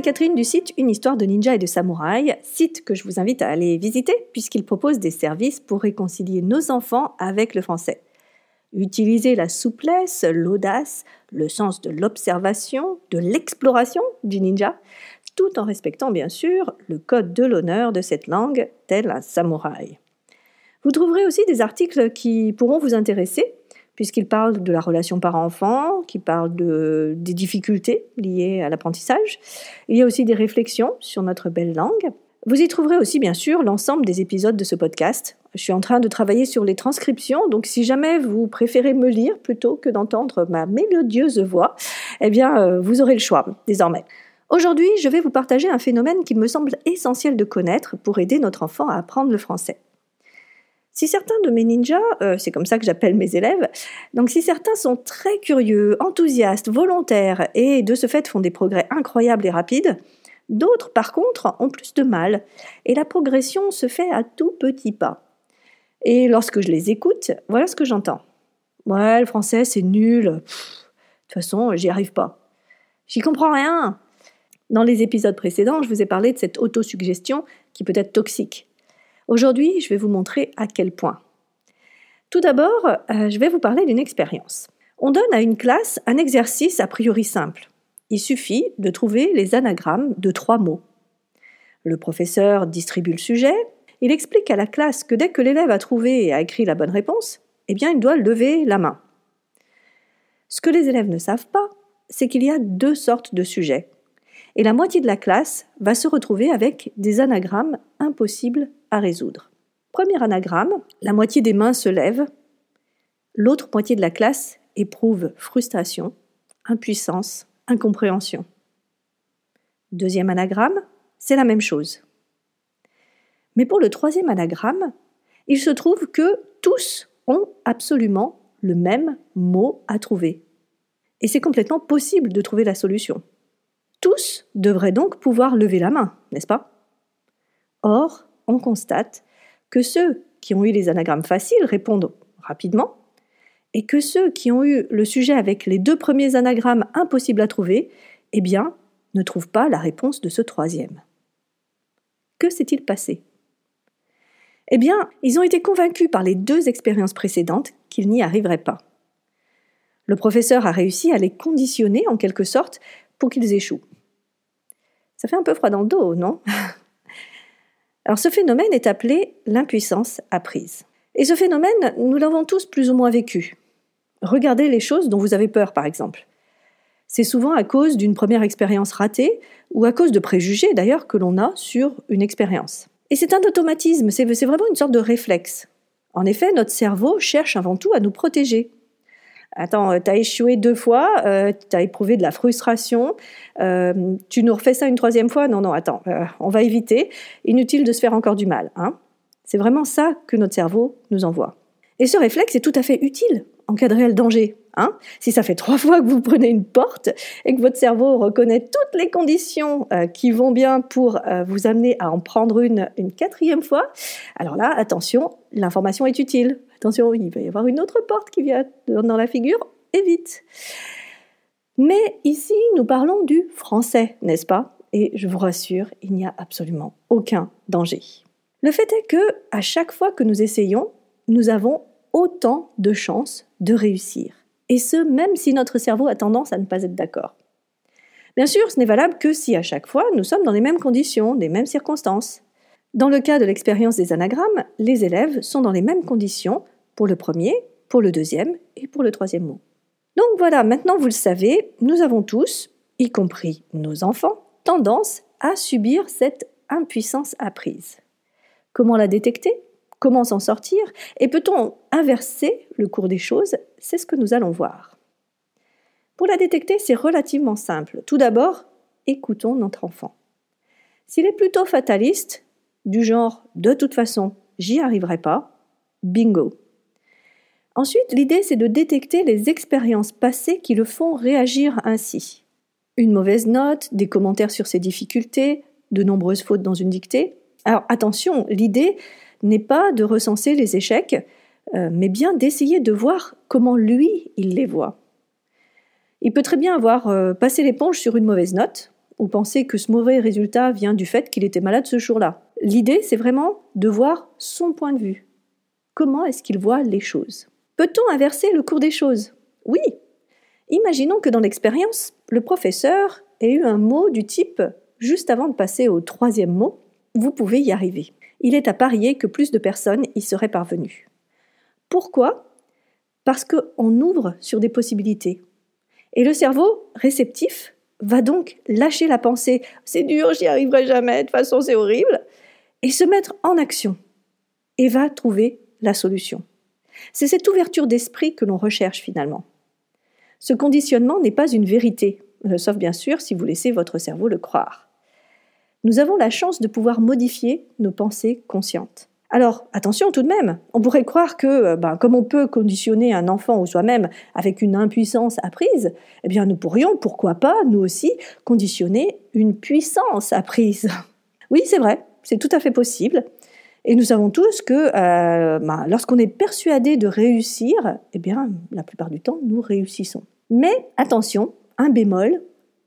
Catherine du site Une histoire de ninja et de samouraï, site que je vous invite à aller visiter puisqu'il propose des services pour réconcilier nos enfants avec le français. Utilisez la souplesse, l'audace, le sens de l'observation, de l'exploration du ninja, tout en respectant bien sûr le code de l'honneur de cette langue, tel un samouraï. Vous trouverez aussi des articles qui pourront vous intéresser, puisqu'ils parlent de la relation parent-enfant, qui parlent de, des difficultés liées à l'apprentissage. Il y a aussi des réflexions sur notre belle langue. Vous y trouverez aussi bien sûr l'ensemble des épisodes de ce podcast. Je suis en train de travailler sur les transcriptions, donc si jamais vous préférez me lire plutôt que d'entendre ma mélodieuse voix, eh bien euh, vous aurez le choix désormais. Aujourd'hui, je vais vous partager un phénomène qu'il me semble essentiel de connaître pour aider notre enfant à apprendre le français. Si certains de mes ninjas, euh, c'est comme ça que j'appelle mes élèves, donc si certains sont très curieux, enthousiastes, volontaires et de ce fait font des progrès incroyables et rapides, d'autres par contre ont plus de mal et la progression se fait à tout petits pas. Et lorsque je les écoute, voilà ce que j'entends. Ouais, le français c'est nul. de toute façon, j'y arrive pas. J'y comprends rien. Dans les épisodes précédents, je vous ai parlé de cette autosuggestion qui peut être toxique. Aujourd'hui, je vais vous montrer à quel point. Tout d'abord, euh, je vais vous parler d'une expérience. On donne à une classe un exercice a priori simple. Il suffit de trouver les anagrammes de trois mots. Le professeur distribue le sujet, il explique à la classe que dès que l'élève a trouvé et a écrit la bonne réponse, eh bien il doit lever la main. Ce que les élèves ne savent pas, c'est qu'il y a deux sortes de sujets. Et la moitié de la classe va se retrouver avec des anagrammes impossibles à résoudre. Premier anagramme, la moitié des mains se lèvent, l'autre moitié de la classe éprouve frustration, impuissance, incompréhension. Deuxième anagramme, c'est la même chose. Mais pour le troisième anagramme, il se trouve que tous ont absolument le même mot à trouver. Et c'est complètement possible de trouver la solution. Tous devraient donc pouvoir lever la main, n'est-ce pas? Or, on constate que ceux qui ont eu les anagrammes faciles répondent rapidement, et que ceux qui ont eu le sujet avec les deux premiers anagrammes impossibles à trouver, eh bien, ne trouvent pas la réponse de ce troisième. Que s'est-il passé? Eh bien, ils ont été convaincus par les deux expériences précédentes qu'ils n'y arriveraient pas. Le professeur a réussi à les conditionner en quelque sorte pour qu'ils échouent. Ça fait un peu froid dans le dos, non? Alors ce phénomène est appelé l'impuissance apprise. Et ce phénomène, nous l'avons tous plus ou moins vécu. Regardez les choses dont vous avez peur, par exemple. C'est souvent à cause d'une première expérience ratée, ou à cause de préjugés d'ailleurs que l'on a sur une expérience. Et c'est un automatisme, c'est vraiment une sorte de réflexe. En effet, notre cerveau cherche avant tout à nous protéger. Attends, euh, t'as échoué deux fois, euh, t'as éprouvé de la frustration, euh, tu nous refais ça une troisième fois? Non, non, attends, on va éviter. Inutile de se faire encore du mal. Hein C'est vraiment ça que notre cerveau nous envoie. Et ce réflexe est tout à fait utile en cas de réel danger. Hein si ça fait trois fois que vous prenez une porte et que votre cerveau reconnaît toutes les conditions qui vont bien pour vous amener à en prendre une une quatrième fois, alors là, attention, l'information est utile. Attention, il va y avoir une autre porte qui vient dans la figure, évite. Mais ici, nous parlons du français, n'est-ce pas? Et je vous rassure, il n'y a absolument aucun danger. Le fait est que, à chaque fois que nous essayons, nous avons autant de chances de réussir. Et ce, même si notre cerveau a tendance à ne pas être d'accord. Bien sûr, ce n'est valable que si à chaque fois nous sommes dans les mêmes conditions, les mêmes circonstances. Dans le cas de l'expérience des anagrammes, les élèves sont dans les mêmes conditions pour le premier, pour le deuxième et pour le troisième mot. Donc voilà, maintenant vous le savez, nous avons tous, y compris nos enfants, tendance à subir cette impuissance apprise. Comment la détecter? Comment s'en sortir? Et peut-on inverser le cours des choses? C'est ce que nous allons voir. Pour la détecter, c'est relativement simple. Tout d'abord, écoutons notre enfant. S'il est plutôt fataliste, du genre de toute façon, j'y arriverai pas, bingo. Ensuite, l'idée c'est de détecter les expériences passées qui le font réagir ainsi. Une mauvaise note, des commentaires sur ses difficultés, de nombreuses fautes dans une dictée. Alors attention, l'idée n'est pas de recenser les échecs, euh, mais bien d'essayer de voir comment lui, il les voit. Il peut très bien avoir euh, passé l'éponge sur une mauvaise note, ou penser que ce mauvais résultat vient du fait qu'il était malade ce jour-là. L'idée, c'est vraiment de voir son point de vue. Comment est-ce qu'il voit les choses? Peut-on inverser le cours des choses? Oui. Imaginons que dans l'expérience, le professeur ait eu un mot du type juste avant de passer au troisième mot, vous pouvez y arriver. Il est à parier que plus de personnes y seraient parvenues. Pourquoi? Parce qu'on ouvre sur des possibilités. Et le cerveau réceptif va donc lâcher la pensée c'est dur, j'y arriverai jamais, de toute façon c'est horrible, et se mettre en action, et va trouver la solution. C'est cette ouverture d'esprit que l'on recherche finalement. Ce conditionnement n'est pas une vérité, euh, sauf bien sûr si vous laissez votre cerveau le croire. Nous avons la chance de pouvoir modifier nos pensées conscientes. Alors, attention tout de même, on pourrait croire que, euh, ben, comme on peut conditionner un enfant ou soi-même avec une impuissance apprise, eh bien nous pourrions, pourquoi pas, nous aussi, conditionner une puissance apprise. Oui, c'est vrai, c'est tout à fait possible. Et nous savons tous que euh, ben, lorsqu'on est persuadé de réussir, eh bien, la plupart du temps, nous réussissons. Mais attention, un bémol,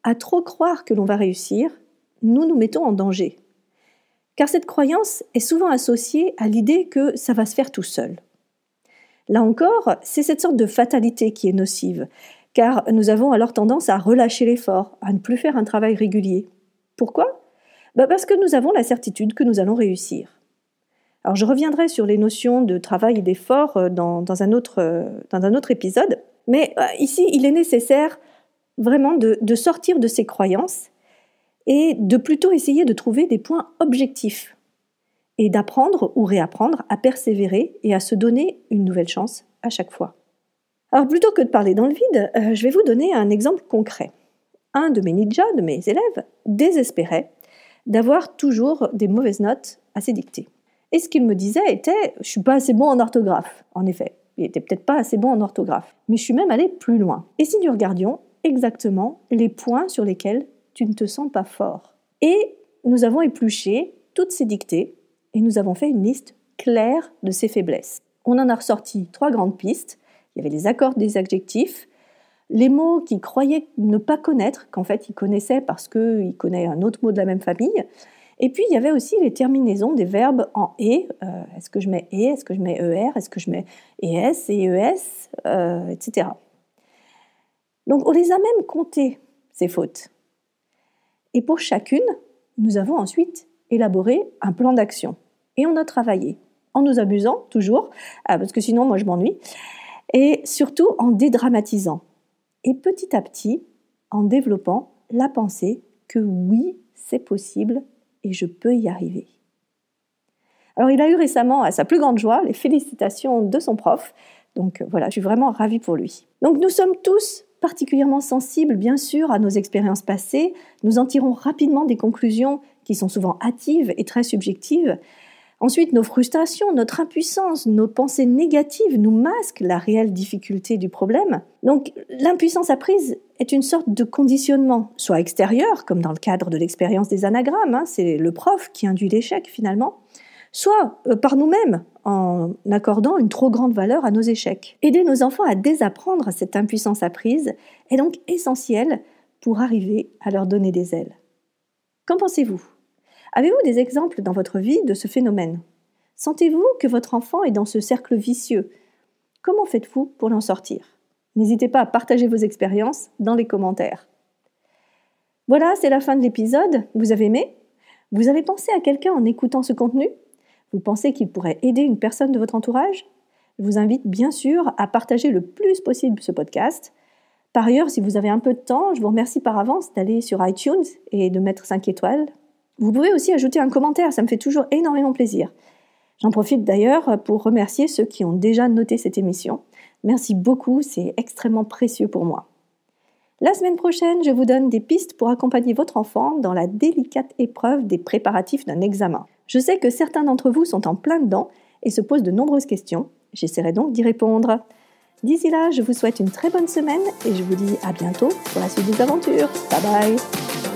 à trop croire que l'on va réussir, nous nous mettons en danger. Car cette croyance est souvent associée à l'idée que ça va se faire tout seul. Là encore, c'est cette sorte de fatalité qui est nocive, car nous avons alors tendance à relâcher l'effort, à ne plus faire un travail régulier. Pourquoi? Bah, Parce que nous avons la certitude que nous allons réussir. Alors je reviendrai sur les notions de travail et d'effort euh, dans, un autre, euh, dans un autre épisode, mais euh, ici il est nécessaire vraiment de sortir de ces croyances et de plutôt essayer de trouver des points objectifs et d'apprendre ou réapprendre à persévérer et à se donner une nouvelle chance à chaque fois. Alors plutôt que de parler dans le vide, euh, je vais vous donner un exemple concret. Un de mes ninjas, de mes élèves, désespérait d'avoir toujours des mauvaises notes à ses dictées. Et ce qu'il me disait était Je suis pas assez bon en orthographe. En effet, il était peut-être pas assez bon en orthographe. Mais je suis même allé plus loin. Et si nous regardions exactement les points sur lesquels tu ne te sens pas fort. Et nous avons épluché toutes ces dictées et nous avons fait une liste claire de ses faiblesses. On en a ressorti trois grandes pistes. Il y avait les accords des adjectifs, les mots qu'il croyait ne pas connaître, qu'en fait il connaissait parce qu'il connaît un autre mot de la même famille. Et puis il y avait aussi les terminaisons des verbes en et. Euh, est-ce que je mets et Est-ce que je mets er Est-ce que je mets es et es euh, Etc. Donc on les a même comptées, ces fautes. Et pour chacune, nous avons ensuite élaboré un plan d'action. Et on a travaillé, en nous amusant toujours, ah, parce que sinon moi je m'ennuie, et surtout en dédramatisant. Et petit à petit, en développant la pensée que oui, c'est possible et je peux y arriver. Alors il a eu récemment, à sa plus grande joie, les félicitations de son prof. Donc voilà, je suis vraiment ravie pour lui. Donc nous sommes tous particulièrement sensibles, bien sûr, à nos expériences passées, nous en tirons rapidement des conclusions qui sont souvent hâtives et très subjectives. Ensuite, nos frustrations, notre impuissance, nos pensées négatives nous masquent la réelle difficulté du problème. Donc, l'impuissance apprise est une sorte de conditionnement, soit extérieur, comme dans le cadre de l'expérience des anagrammes, hein, c'est le prof qui induit l'échec finalement, soit euh, par nous-mêmes, en accordant une trop grande valeur à nos échecs. Aider nos enfants à désapprendre cette impuissance apprise est donc essentiel pour arriver à leur donner des ailes. Qu'en pensez-vous? Avez-vous des exemples dans votre vie de ce phénomène? Sentez-vous que votre enfant est dans ce cercle vicieux? Comment faites-vous pour l'en sortir? N'hésitez pas à partager vos expériences dans les commentaires. Voilà, c'est la fin de l'épisode. Vous avez aimé? Vous avez pensé à quelqu'un en écoutant ce contenu? Vous pensez qu'il pourrait aider une personne de votre entourage? Je vous invite bien sûr à partager le plus possible ce podcast. Par ailleurs, si vous avez un peu de temps, je vous remercie par avance d'aller sur iTunes et de mettre 5 étoiles. Vous pouvez aussi ajouter un commentaire, ça me fait toujours énormément plaisir. J'en profite d'ailleurs pour remercier ceux qui ont déjà noté cette émission. Merci beaucoup, c'est extrêmement précieux pour moi. La semaine prochaine, je vous donne des pistes pour accompagner votre enfant dans la délicate épreuve des préparatifs d'un examen. Je sais que certains d'entre vous sont en plein dedans et se posent de nombreuses questions. J'essaierai donc d'y répondre. D'ici là, je vous souhaite une très bonne semaine et je vous dis à bientôt pour la suite des aventures. Bye bye